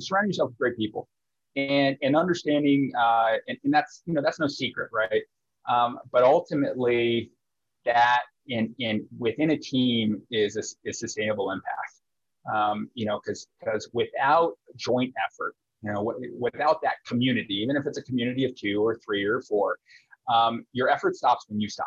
surrounding yourself with great people and and understanding uh, and, and that's you know that's no secret right? Um, but ultimately that in in within a team is a, a sustainable impact. Um, you know because because without joint effort you know w- without that community even if it's a community of two or three or four um, your effort stops when you stop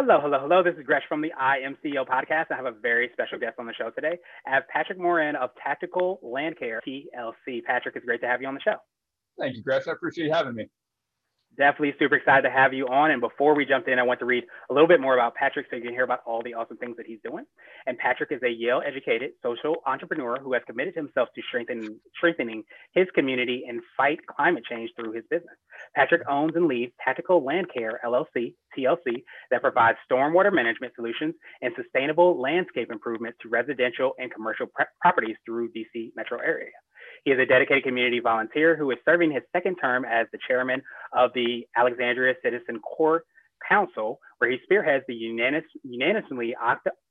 Hello, hello, hello. This is Gresh from the I Am CEO podcast. I have a very special guest on the show today. I have Patrick Moran of Tactical Land Care LLC. Patrick, it's great to have you on the show. Thank you, Gresh. I appreciate you having me definitely super excited to have you on. And before we jump in, I want to read a little bit more about Patrick so you can hear about all the awesome things that he's doing. And Patrick is a Yale educated social entrepreneur who has committed himself to strengthen, strengthening his community and fight climate change through his business. Patrick owns and leads Tactical Land Care LLC, TLC, that provides stormwater management solutions and sustainable landscape improvements to residential and commercial properties through DC metro area. He is a dedicated community volunteer who is serving his second term as the chairman of the Alexandria Citizen Corps Council, where he spearheads the unanimous, unanimously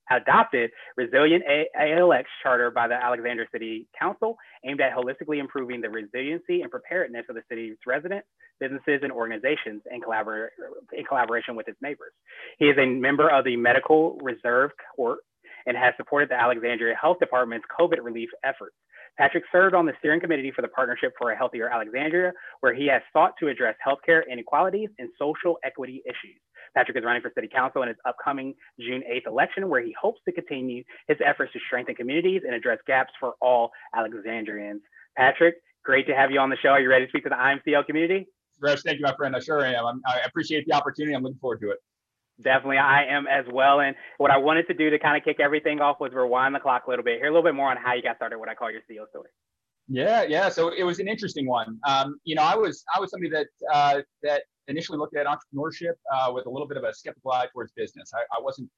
adopted Resilient ALX charter by the Alexandria City Council, aimed at holistically improving the resiliency and preparedness of the city's residents, businesses, and organizations in, collabor- in collaboration with its neighbors. He is a member of the Medical Reserve Corps and has supported the Alexandria Health Department's COVID relief efforts. Patrick served on the steering committee for the Partnership for a Healthier Alexandria, where he has sought to address healthcare inequalities and social equity issues. Patrick is running for city council in his upcoming June 8th election, where he hopes to continue his efforts to strengthen communities and address gaps for all Alexandrians. Patrick, great to have you on the show. Are you ready to speak to the IMCEO community? Gresh, thank you, my friend. I sure am. I appreciate the opportunity. I'm looking forward to it. Definitely, I am as well. And what I wanted to do to kind of kick everything off was rewind the clock a little bit, hear a little bit more on how you got started, what I call your CEO story. Yeah, yeah. So it was an interesting one. Um, you know, I was I was somebody that uh, that initially looked at entrepreneurship uh, with a little bit of a skeptical eye towards business. I, I wasn't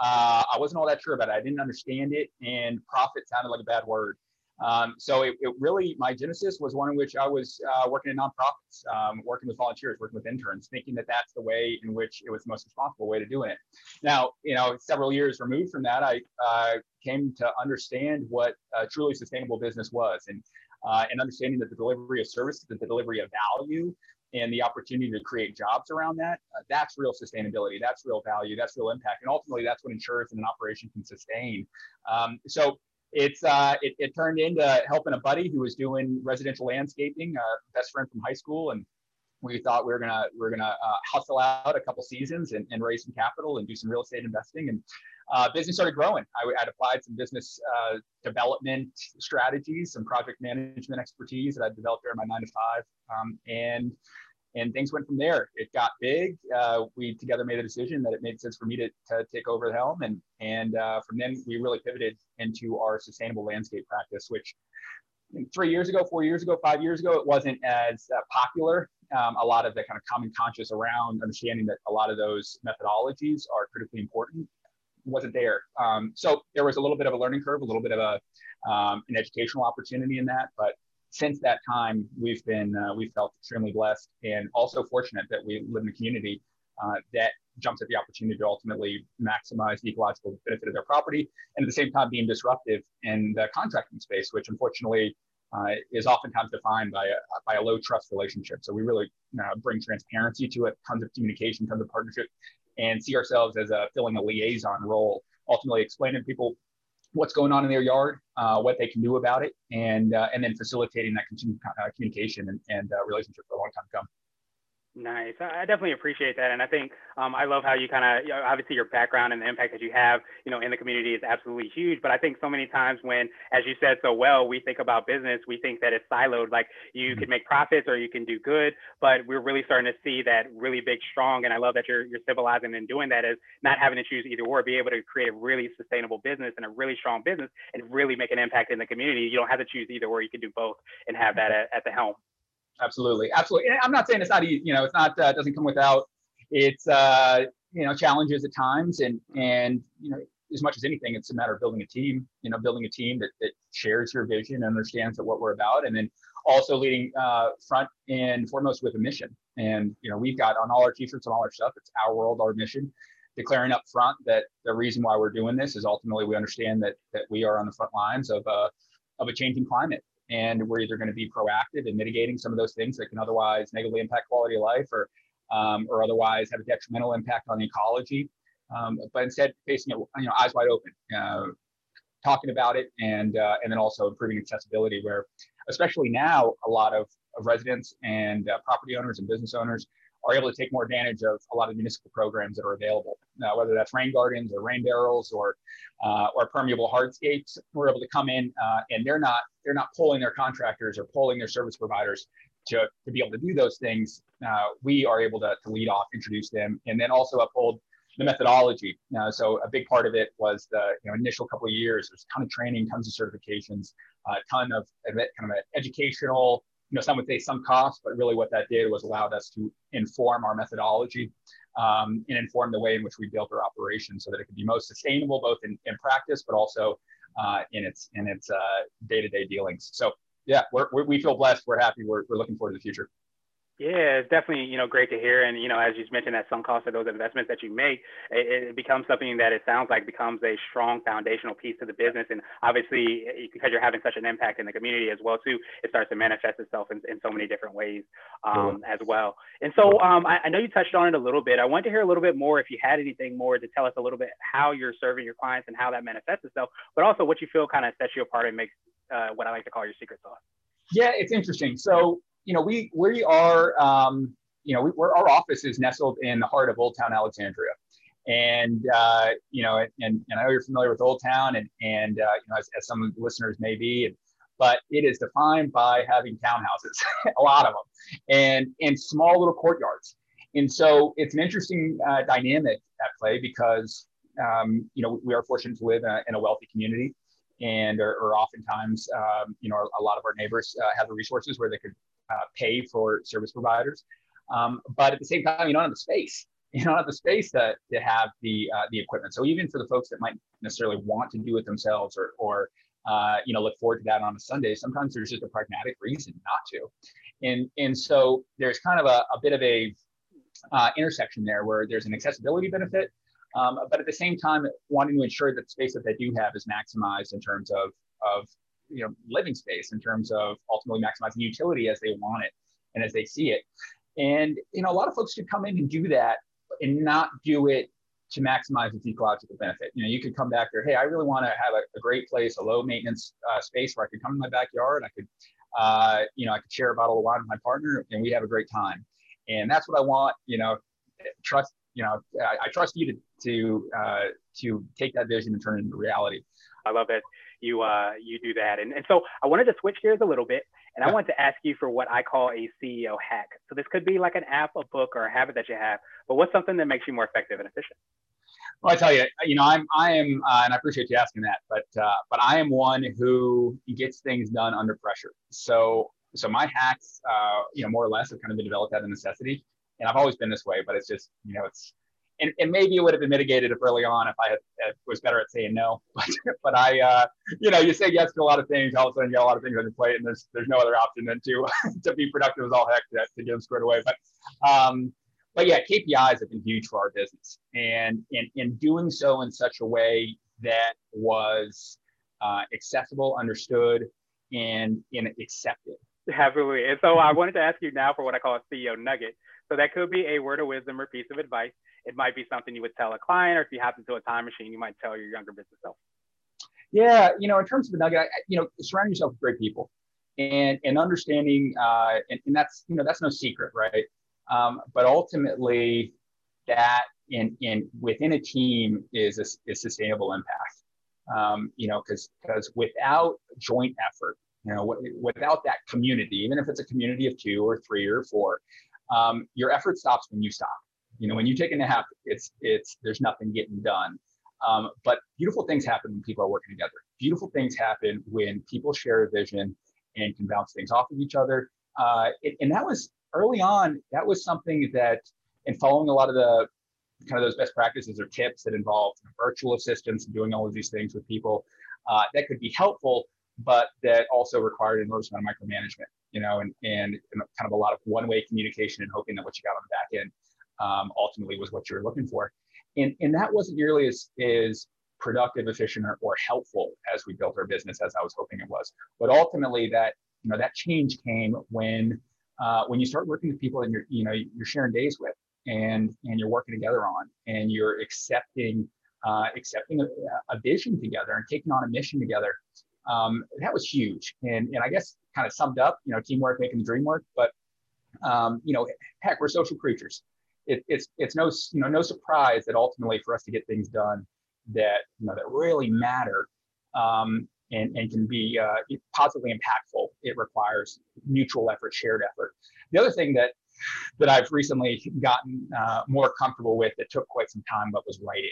uh, I wasn't all that sure about it. I didn't understand it, and profit sounded like a bad word. Um, so it, it, really, my genesis was one in which I was uh, working in nonprofits, um, working with volunteers, working with interns, thinking that that's the way in which it was the most responsible way to doing it. Now, you know, several years removed from that, I uh, came to understand what truly sustainable business was, and uh, and understanding that the delivery of services, and the delivery of value, and the opportunity to create jobs around that, uh, that's real sustainability. That's real value. That's real impact. And ultimately, that's what insurance and an operation can sustain. Um, so it's uh, it, it, turned into helping a buddy who was doing residential landscaping, uh, best friend from high school, and we thought we were gonna we are gonna uh, hustle out a couple seasons and, and raise some capital and do some real estate investing, and uh, business started growing. I had applied some business uh, development strategies, some project management expertise that I developed during my nine to five, um, and and things went from there. It got big. Uh, we together made a decision that it made sense for me to, to take over the helm, and and uh, from then we really pivoted into our sustainable landscape practice, which three years ago, four years ago, five years ago, it wasn't as uh, popular. Um, a lot of the kind of common conscious around understanding that a lot of those methodologies are critically important wasn't there. Um, so there was a little bit of a learning curve, a little bit of a um, an educational opportunity in that, but since that time, we've been uh, we've felt extremely blessed and also fortunate that we live in a community uh, that jumps at the opportunity to ultimately maximize the ecological benefit of their property, and at the same time being disruptive in the contracting space, which unfortunately uh, is oftentimes defined by a, by a low trust relationship. So we really uh, bring transparency to it, tons of communication, tons of partnership, and see ourselves as a filling a liaison role, ultimately explaining to people what's going on in their yard, uh, what they can do about it, and uh, and then facilitating that continued uh, communication and, and uh, relationship for a long time to come. Nice. I definitely appreciate that, and I think um, I love how you kind of you know, obviously your background and the impact that you have, you know, in the community is absolutely huge. But I think so many times when, as you said so well, we think about business, we think that it's siloed, like you mm-hmm. can make profits or you can do good. But we're really starting to see that really big, strong, and I love that you're you're civilizing and doing that is not having to choose either or, be able to create a really sustainable business and a really strong business and really make an impact in the community. You don't have to choose either or. You can do both and have that at, at the helm. Absolutely, absolutely. And I'm not saying it's not easy. You know, it's not uh, doesn't come without it's uh, you know challenges at times, and and you know as much as anything, it's a matter of building a team. You know, building a team that that shares your vision, and understands that what we're about, and then also leading uh, front and foremost with a mission. And you know, we've got on all our t-shirts and all our stuff, it's our world, our mission. Declaring up front that the reason why we're doing this is ultimately we understand that that we are on the front lines of a uh, of a changing climate, and we're either going to be proactive in mitigating some of those things that can otherwise negatively impact quality of life, or um, or otherwise have a detrimental impact on the ecology. Um, but instead, facing it, you know, eyes wide open, uh, talking about it, and uh, and then also improving accessibility. Where, especially now, a lot of, of residents and uh, property owners and business owners are able to take more advantage of a lot of municipal programs that are available. Now, whether that's rain gardens or rain barrels or uh, or permeable hardscapes, we're able to come in uh, and they're not they're not pulling their contractors or pulling their service providers to, to be able to do those things. Uh, we are able to, to lead off, introduce them, and then also uphold the methodology. Uh, so a big part of it was the you know, initial couple of years. There's a ton of training, tons of certifications, a ton of kind of an educational. You know, some would say some cost, but really what that did was allowed us to inform our methodology um, and inform the way in which we built our operation so that it could be most sustainable, both in, in practice, but also uh, in its in its uh, day-to-day dealings. So yeah, we're, we feel blessed. We're happy. We're, we're looking forward to the future. Yeah, it's definitely you know great to hear, and you know as you mentioned that some cost of those investments that you make, it, it, becomes something that it sounds like becomes a strong foundational piece to the business, and obviously because you're having such an impact in the community as well too, it starts to manifest itself in, in so many different ways um, as well. And so um, I, I, know you touched on it a little bit. I want to hear a little bit more if you had anything more to tell us a little bit how you're serving your clients and how that manifests itself, but also what you feel kind of sets you apart and makes uh, what I like to call your secret sauce. Yeah, it's interesting. So you know, we we are, um, you know, we, our office is nestled in the heart of Old Town Alexandria, and uh, you know, and, and I know you're familiar with Old Town, and and uh, you know, as, as some of the listeners may be, and, but it is defined by having townhouses, a lot of them, and and small little courtyards, and so it's an interesting uh, dynamic at play because um, you know we are fortunate to live in a, in a wealthy community. And or oftentimes um, you know a lot of our neighbors uh, have the resources where they could uh, pay for service providers. Um, but at the same time, you don't have the space. You don't have the space to, to have the uh, the equipment. So even for the folks that might necessarily want to do it themselves or or uh, you know look forward to that on a Sunday, sometimes there's just a pragmatic reason not to. And and so there's kind of a, a bit of a uh, intersection there where there's an accessibility benefit, um, but at the same time wanting to ensure that the space that they do have is maximized in terms of of you know living space in terms of ultimately maximizing utility as they want it and as they see it. And you know a lot of folks could come in and do that and not do it to maximize its ecological benefit. You know you could come back there hey i really want to have a, a, great place a low maintenance uh, space where i could come in my backyard i could uh, you know i could share a bottle of wine with my partner and we have a great time. And that's what i want you know trust you know i, I trust you to to uh, to take that vision and turn it into reality. I love it you uh, you do that. And, and so I wanted to switch gears a little bit, and I wanted to ask you for what I call a CEO hack. So this could be like an app, a book, or a habit that you have. But what's something that makes you more effective and efficient? Well, I tell you, you know, I'm, I am, uh, and I appreciate you asking that, but, uh, but I am one who gets things done under pressure. So, so my hacks, uh, you know, more or less have kind of been developed out of necessity, and I've always been this way. But it's just, you know, it's and, and maybe it would have been mitigated if early on if I had, was better at saying no. But but I uh, you know you say yes to a lot of things, all of a sudden you got a lot of things on your plate, and there's there's no other option than to to be productive as all heck to, to get them squared away. But um, but yeah, KPIs have been huge for our business, and in in doing so in such a way that was uh, accessible, understood, and and accepted. Absolutely. And so I wanted to ask you now for what I call a CEO nugget. So that could be a word of wisdom or piece of advice it might be something you would tell a client, or if you happen to a time machine, you might tell your younger business self. Yeah, you know, in terms of the nugget, I, you know, surround yourself with great people, and and understanding, uh, and, and that's you know that's no secret, right? Um, but ultimately, that in in within a team is a, is sustainable impact. Um, you know, because because without joint effort, you know, w- without that community, even if it's a community of two or three or four, um, your effort stops when you stop. You know, when you take a nap, it's it's there's nothing getting done. Um, but beautiful things happen when people are working together. Beautiful things happen when people share a vision and can bounce things off of each other uh, it, and that was early on. That was something that, in following a lot of the kind of those best practices or tips that involve virtual assistants and doing all of these things with people, uh, that could be helpful, but that also required an enormous amount of micromanagement, you know, and, and kind of a lot of one-way communication and hoping that what you got on the back end um, ultimately was what you were looking for. And, and that wasn't nearly as, as productive, efficient, or, or helpful as we built our business as I was hoping it was. But ultimately, that you know that change came when uh, when you start working with people and you're you know you're sharing days with and and you're working together on and you're accepting uh, accepting a, a, vision together and taking on a mission together. Um, that was huge, and and I guess kind of summed up, you know, teamwork making the dream work. But um, you know, heck, we're social creatures. It, it's it's no you know no surprise that ultimately for us to get things done that you know that really matter um, and, and can be uh, positively impactful, it requires mutual effort, shared effort. The other thing that that I've recently gotten uh, more comfortable with that took quite some time, but was writing.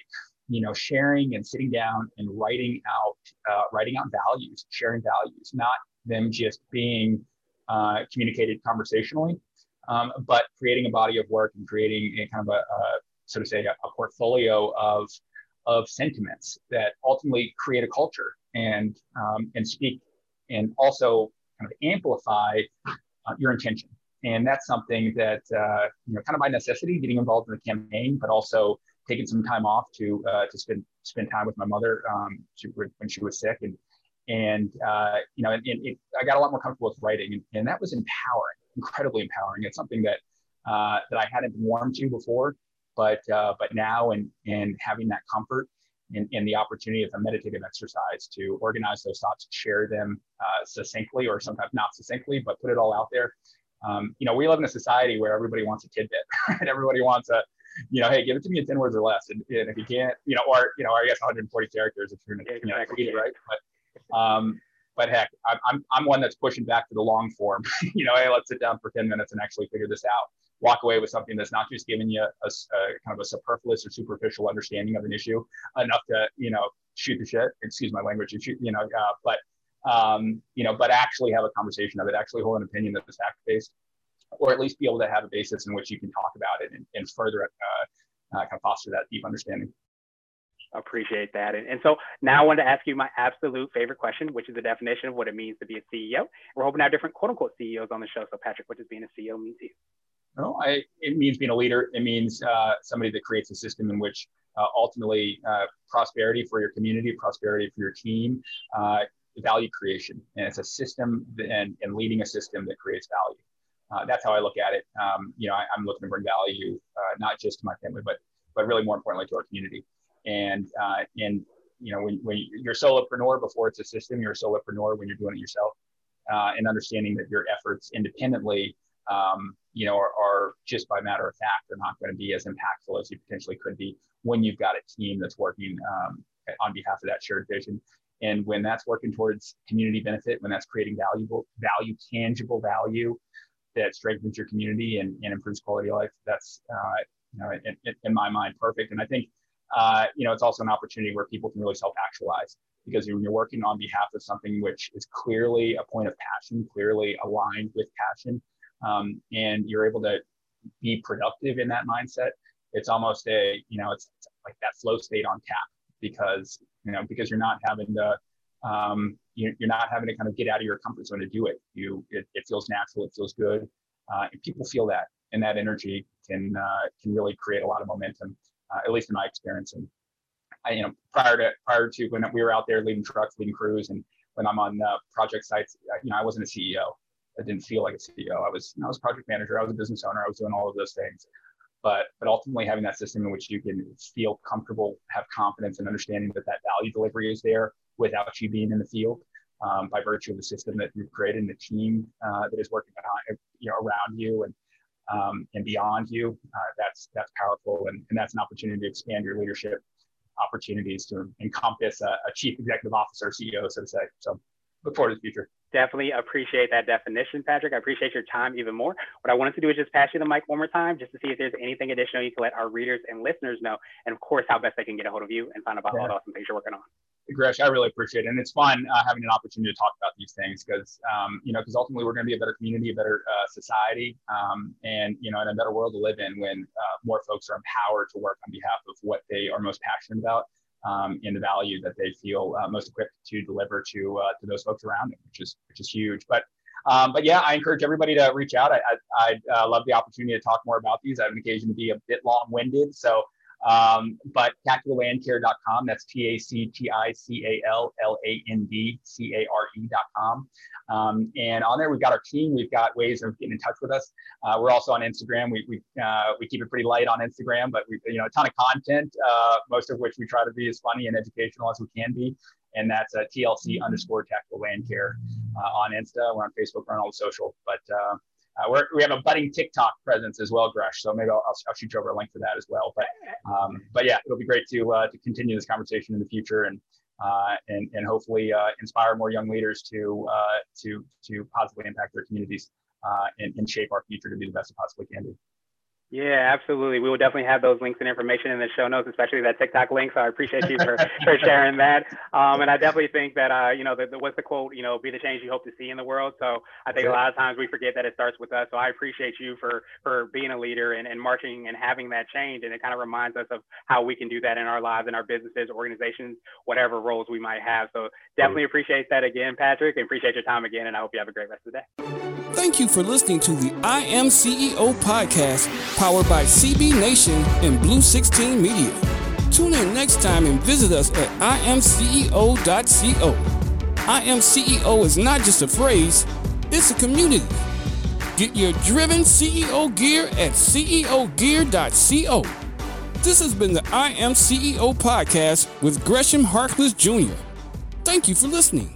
You know, sharing and sitting down and writing out, uh, writing out values, sharing values, not them just being uh, communicated conversationally, um, but creating a body of work and creating a kind of a, a so to say, a, a portfolio of of sentiments that ultimately create a culture and um, and speak and also kind of amplify uh, your intention. And that's something that uh, you know, kind of by necessity, getting involved in the campaign, but also taking some time off to uh, to spend spend time with my mother um, when she was sick, and and uh, you know, and, and it, I got a lot more comfortable with writing, and, and that was empowering, incredibly empowering. It's something that uh, that I hadn't been warm to before, but uh, but now and and having that comfort and, and, the opportunity of a meditative exercise to organize those thoughts, share them uh, succinctly or sometimes not succinctly, but put it all out there. Um, you know, we live in a society where everybody wants a tidbit, right? Everybody wants a, you know, hey, give it to me in 10 words or less. And, and if you can't, you know, or, you know, I guess 140 characters if you're going to you know, read it, right? But, um, but heck, I'm, I'm one that's pushing back to the long form. you know, hey, let's sit down for 10 minutes and actually figure this out. Walk away with something that's not just giving you a, a, kind of a superfluous or superficial understanding of an issue enough to you know shoot the shit. Excuse my language shoot you know uh, but um, you know but actually have a conversation of it actually hold an opinion that is fact based or at least be able to have a basis in which you can talk about it and, and further uh, uh, kind of foster that deep understanding appreciate that. And, and, so now I wanted to ask you my absolute favorite question, which is the definition of what it means to be a CEO. We're hoping to have different quote unquote CEOs on the show. So Patrick, what does being a CEO mean to you? No, I, it means being a leader. It means uh, somebody that creates a system in which uh, ultimately uh, prosperity for your community, prosperity for your team, uh, value creation. And it's a system and, and leading a system that creates value. Uh, that's how I look at it. Um, you know, I, am looking to bring value uh, not just to my family, but but really more importantly to our community. And and you know, when, when you're solopreneur before it's a system, you're a solopreneur when you're doing it yourself. and understanding that your efforts independently um, you know, are, are, just by matter of fact, they're not going to be as impactful as you potentially could be when you've got a team that's working um, on behalf of that shared vision. And when that's working towards community benefit, when that's creating valuable value, tangible value that strengthens your community and, and improves quality of life, that's, uh, you know, in, in, my mind, perfect. And I think, uh, you know, it's also an opportunity where people can really self-actualize because when you're working on behalf of something which is clearly a point of passion, clearly aligned with passion, um, and you're able to be productive in that mindset, it's almost a, you know, it's, it's like that flow state on tap because, you know, because you're not having to, um, you, are not having to kind of get out of your comfort zone to do it. You, it, it feels natural. It feels good. Uh, and people feel that and that energy can, uh, can really create a lot of momentum, uh, at least in my experience. And I, you know, prior to, prior to when we were out there leading trucks, leading crews, and when I'm on uh, project sites, uh, you know, I wasn't a CEO. I didn't feel like a CEO. I was I was project manager. I was a business owner. I was doing all of those things. But but ultimately having that system in which you can feel comfortable, have confidence, and understanding that that value delivery is there without you being in the field um, by virtue of the system that you've created and the team uh, that is working behind you know around you and um, and beyond you. Uh, that's that's powerful and, and that's an opportunity to expand your leadership opportunities to encompass a, a chief executive officer, CEO, so to say. So look forward to the future definitely appreciate that definition, Patrick. I appreciate your time even more. What I wanted to do is just pass you the mic one more time just to see if there's anything additional you can let our readers and listeners know. And of course, how best they can get a hold of you and find out about yeah. all the awesome things you're working on. Gresh, I really appreciate it, and it's fun uh, having an opportunity to talk about these things because um, you know because ultimately we're going to be a better community, a better uh, society, um, and you know, in a better world to live in when uh, more folks are empowered to work on behalf of what they are most passionate about um, and the value that they feel uh, most equipped to deliver to uh, to those folks around them, which is which is huge. But um, but yeah, I encourage everybody to reach out. I, I, I uh, love the opportunity to talk more about these. I have an occasion to be a bit long-winded, so um, but tacticallandcare.com, that's T A C T I C A L L A N D C A R E.com. Um, and on there, we've got our team. We've got ways of getting in touch with us. Uh, we're also on Instagram. We, we, uh, we keep it pretty light on Instagram, but we, you know, a ton of content, uh, most of which we try to be as funny and educational as we can be. And that's uh, TLC underscore tactical land care uh, on Insta. We're on Facebook, we're on all the social, but uh, we have a budding TikTok presence as well, Gresh. So maybe I'll, I'll, I'll, shoot you over a link for that as well. But um, but yeah, it'll be great to uh, to continue this conversation in the future and uh, and and hopefully uh, inspire more young leaders to uh, to to positively impact their communities uh, and, and shape our future to be the best it possibly can be. Yeah, absolutely. We will definitely have those links and information in the show notes, especially that TikTok link. So I appreciate you for, for sharing that. Um, and I definitely think that, uh, you know, the, the, what's the quote, you know, be the change you hope to see in the world. So I think a lot of times we forget that it starts with us. So I appreciate you for, for being a leader and, and marching and having that change. And it kind of reminds us of how we can do that in our lives, in our businesses, organizations, whatever roles we might have. So definitely appreciate that again, Patrick, and appreciate your time again. And I hope you have a great rest of the day. Thank you for listening to the I Am CEO podcast powered by CB Nation and Blue 16 Media. Tune in next time and visit us at imceo.co. I Am CEO is not just a phrase, it's a community. Get your driven CEO gear at ceogear.co. This has been the IMCEO podcast with Gresham Harkless Jr. Thank you for listening.